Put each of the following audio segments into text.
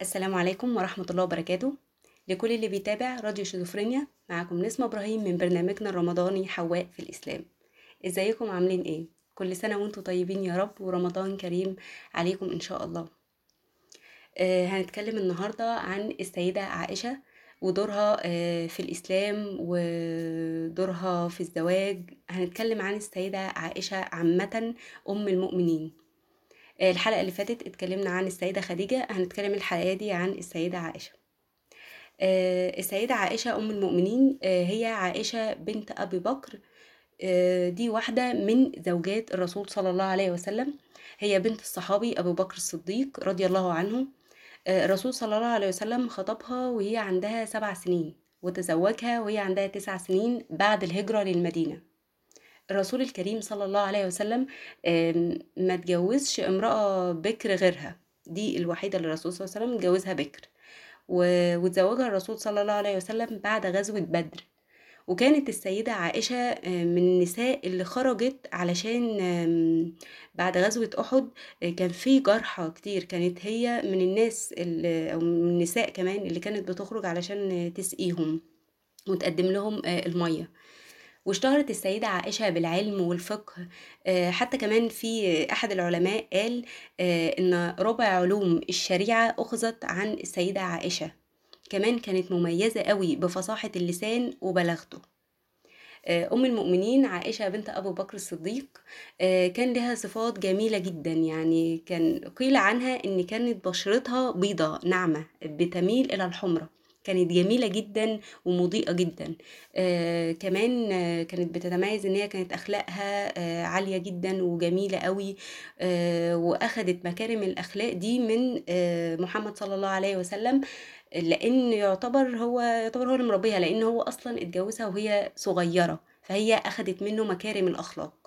السلام عليكم ورحمة الله وبركاته. لكل اللي بيتابع راديو شيزوفرينيا معاكم نسمة إبراهيم من برنامجنا الرمضاني حواء في الإسلام. إزيكم؟ عاملين إيه؟ كل سنة وأنتم طيبين يا رب ورمضان كريم عليكم إن شاء الله. آه هنتكلم النهاردة عن السيدة عائشة ودورها آه في الإسلام ودورها في الزواج. هنتكلم عن السيدة عائشة عامة أم المؤمنين. الحلقة اللي فاتت اتكلمنا عن السيدة خديجة هنتكلم الحلقة دي عن السيدة عائشة. آه، السيدة عائشة أم المؤمنين آه، هي عائشة بنت أبي بكر آه، دي واحدة من زوجات الرسول صلى الله عليه وسلم. هي بنت الصحابي أبو بكر الصديق رضي الله عنه. آه، الرسول صلى الله عليه وسلم خطبها وهي عندها سبع سنين وتزوجها وهي عندها تسع سنين بعد الهجرة للمدينة. الرسول الكريم صلى الله عليه وسلم ما اتجوزش امرأة بكر غيرها. دي الوحيدة اللي الرسول صلى الله عليه وسلم اتجوزها بكر. و- واتزوجها الرسول صلى الله عليه وسلم بعد غزوة بدر. وكانت السيدة عائشة آه، من النساء اللي خرجت علشان بعد غزوة أحد آه، كان في جرحى كتير. كانت هي من الناس أو من النساء كمان اللي كانت بتخرج علشان تسقيهم وتقدم لهم آه، المية. واشتهرت السيدة عائشة بالعلم والفقه آه، حتى كمان في أحد العلماء قال آه، إن ربع علوم الشريعة أخذت عن السيدة عائشة. كمان كانت مميزة قوي بفصاحة اللسان وبلاغته. آه، أم المؤمنين عائشة بنت أبو بكر الصديق كان لها صفات جميلة جدا. يعني كان قيل عنها إن كانت بشرتها بيضة ناعمة بتميل إلى الحمرة. كانت جميلة جدا ومضيئة جدا. آه كمان آه كانت بتتميز إن هي كانت أخلاقها آه عالية جدا وجميلة قوي آه وأخدت مكارم الأخلاق دي من آه محمد صلى الله عليه وسلم لأن يعتبر هو يعتبر هو اللي مربيها لأن هو أصلا اتجوزها وهي صغيرة فهي أخدت منه مكارم الأخلاق.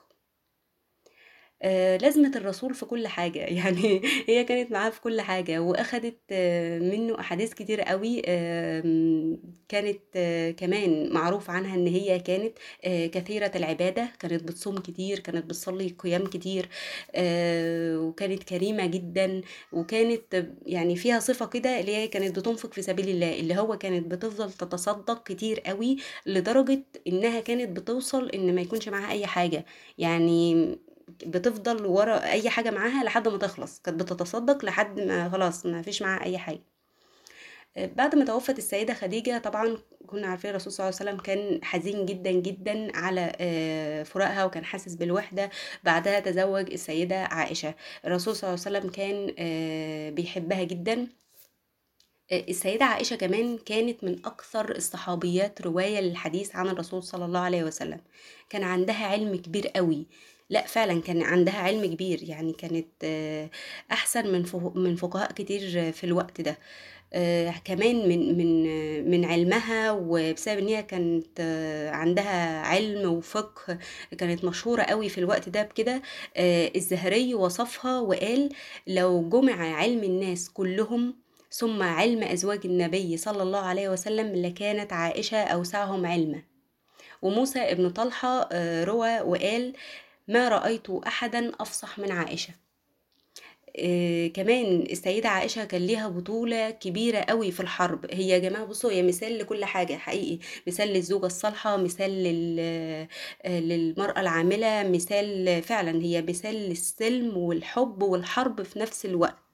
آه، لازمة الرسول في كل حاجة. يعني هي كانت معاه في كل حاجة وأخدت آه، منه أحاديث كتير قوي آم، كانت آه، كمان معروف عنها إن هي كانت آه، كثيرة العبادة. كانت بتصوم كتير كانت بتصلي قيام كتير آه، وكانت كريمة جدا. وكانت يعني فيها صفة كده اللي هي كانت بتنفق في سبيل الله اللي هو كانت بتفضل تتصدق كتير قوي لدرجة إنها كانت بتوصل إن ما يكونش معاها أي حاجة. يعني بتفضل ورا أي حاجة معاها لحد ما تخلص. كانت بتتصدق لحد ما خلاص ما فيش معاها أي حاجة. آه، بعد ما توفت السيدة خديجة طبعا كنا عارفين الرسول صلى الله عليه وسلم كان حزين جدا جدا على آه، فراقها وكان حاسس بالوحدة. بعدها تزوج السيدة عائشة. الرسول صلى الله عليه وسلم كان آه، بيحبها جدا. السيدة عائشة كمان كانت من أكثر الصحابيات رواية للحديث عن الرسول صلى الله عليه وسلم. كان عندها علم كبير قوي. لأ فعلا كان عندها علم كبير يعني كانت آه، أحسن من من فقهاء كتير في الوقت ده. آه، كمان من من من علمها وبسبب إن هي كانت آه، عندها علم وفقه كانت مشهورة قوي في الوقت ده بكده الزهري وصفها وقال لو جمع علم الناس كلهم ثم علم أزواج النبي صلى الله عليه وسلم لكانت عائشة أوسعهم علما. وموسى ابن طلحة روى وقال ما رأيت أحدا أفصح من عائشة. آه، كمان السيدة عائشة كان ليها بطولة كبيرة قوي في الحرب. هي يا جماعة بصوا هي مثال لكل حاجة حقيقي. مثال للزوجة الصالحة مثال لل... آه، للمرأة العاملة مثال فعلا هي مثال للسلم والحب والحرب في نفس الوقت.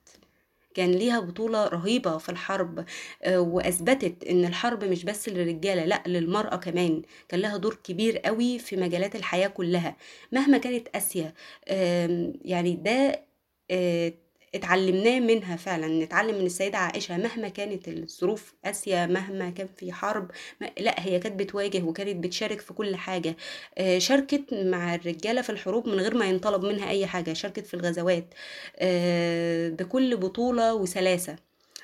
كان ليها بطولة رهيبة في الحرب آه، وأثبتت إن الحرب مش بس للرجالة لأ للمرأة كمان. كان لها دور كبير قوي في مجالات الحياة كلها. مهما كانت آم، يعني ده آه، اتعلمناه منها فعلا نتعلم من السيدة عائشة مهما كانت الظروف قاسية مهما كان في حرب لا هي كانت بتواجه وكانت بتشارك في كل حاجة. آه، شاركت مع الرجالة في الحروب من غير ما ينطلب منها أي حاجة شاركت في الغزوات آه، بكل بطولة وسلاسة.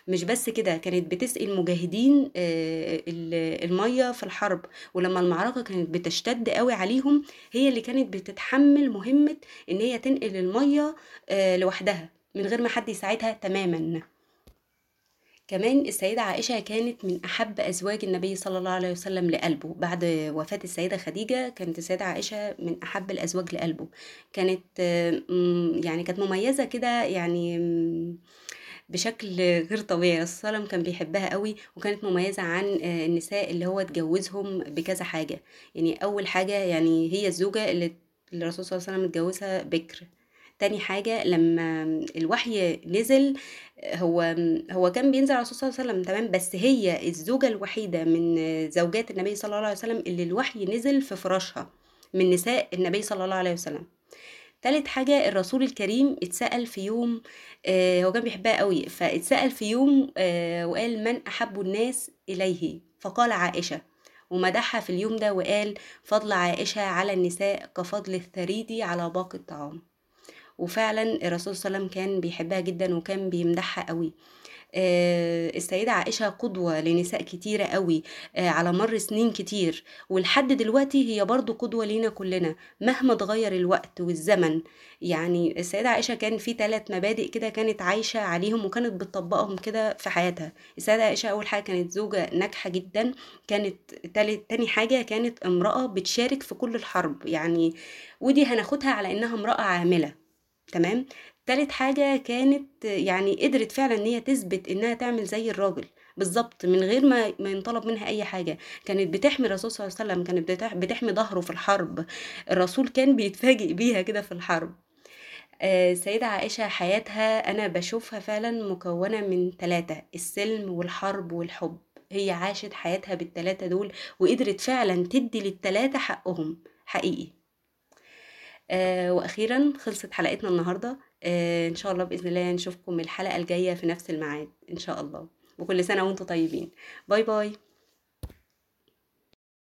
مش بس كده كانت بتسقي المجاهدين آه، ال- المية في الحرب ولما المعركة كانت بتشتد قوي عليهم هي اللي كانت بتتحمل مهمة إن هي تنقل المية آه، لوحدها. من غير ما حد يساعدها تماما. كمان السيدة عائشة كانت من أحب أزواج النبي صلى الله عليه وسلم لقلبه. بعد وفاة السيدة خديجة كانت السيدة عائشة من أحب الأزواج لقلبه. كانت يعني كانت مميزة كده يعني بشكل غير طبيعي. الرسول صلى كان بيحبها قوي وكانت مميزة عن آه، النساء اللي هو اتجوزهم بكذا حاجة. يعني أول حاجة يعني هي الزوجة اللي الرسول صلى الله عليه وسلم اتجوزها بكر. تاني حاجة لما الوحي نزل هو هو كان بينزل على الرسول صلى الله عليه وسلم تمام؟ بس هي الزوجة الوحيدة من زوجات النبي صلى الله عليه وسلم اللي الوحي نزل في فراشها من نساء النبي صلى الله عليه وسلم. تالت حاجة الرسول الكريم اتسأل في يوم آه هو كان بيحبها قوي فاتسأل في يوم آه وقال من أحب الناس إليه؟ فقال عائشة. ومدحها في اليوم ده وقال فضل عائشة على النساء كفضل الثريد على باقي الطعام. وفعلا الرسول صلى الله عليه وسلم كان بيحبها جدا وكان بيمدحها قوي. آه، السيدة عائشة قدوة لنساء كتيرة قوي آه، على مر سنين كتير ولحد دلوقتي هي برضو قدوة لينا كلنا مهما اتغير الوقت والزمن. يعني السيدة عائشة كان في ثلاث مبادئ كده كانت عايشة عليهم وكانت بتطبقهم كده في حياتها. السيدة عائشة أول حاجة كانت زوجة ناجحة جدا كانت تاني حاجة كانت امرأة بتشارك في كل الحرب. يعني ودي هناخدها على إنها امرأة عاملة. تمام؟ تالت حاجة كانت يعني قدرت فعلا إن هي تثبت إنها تعمل زي الراجل. بالظبط من غير ما ما ينطلب منها أي حاجة. كانت بتحمي الرسول صلى الله عليه وسلم كانت بتح- بتحمي ظهره في الحرب. الرسول كان بيتفاجئ بيها كده في الحرب. آه، السيدة عائشة حياتها أنا بشوفها فعلا مكونة من ثلاثة السلم والحرب والحب. هي عاشت حياتها بالثلاثة دول وقدرت فعلا تدي للثلاثة حقهم. حقيقي. آه، وأخيرا خلصت حلقتنا النهاردة. آه، إن شاء الله بإذن الله نشوفكم الحلقة الجاية في نفس الميعاد إن شاء الله. وكل سنة وأنتم طيبين. باي باي.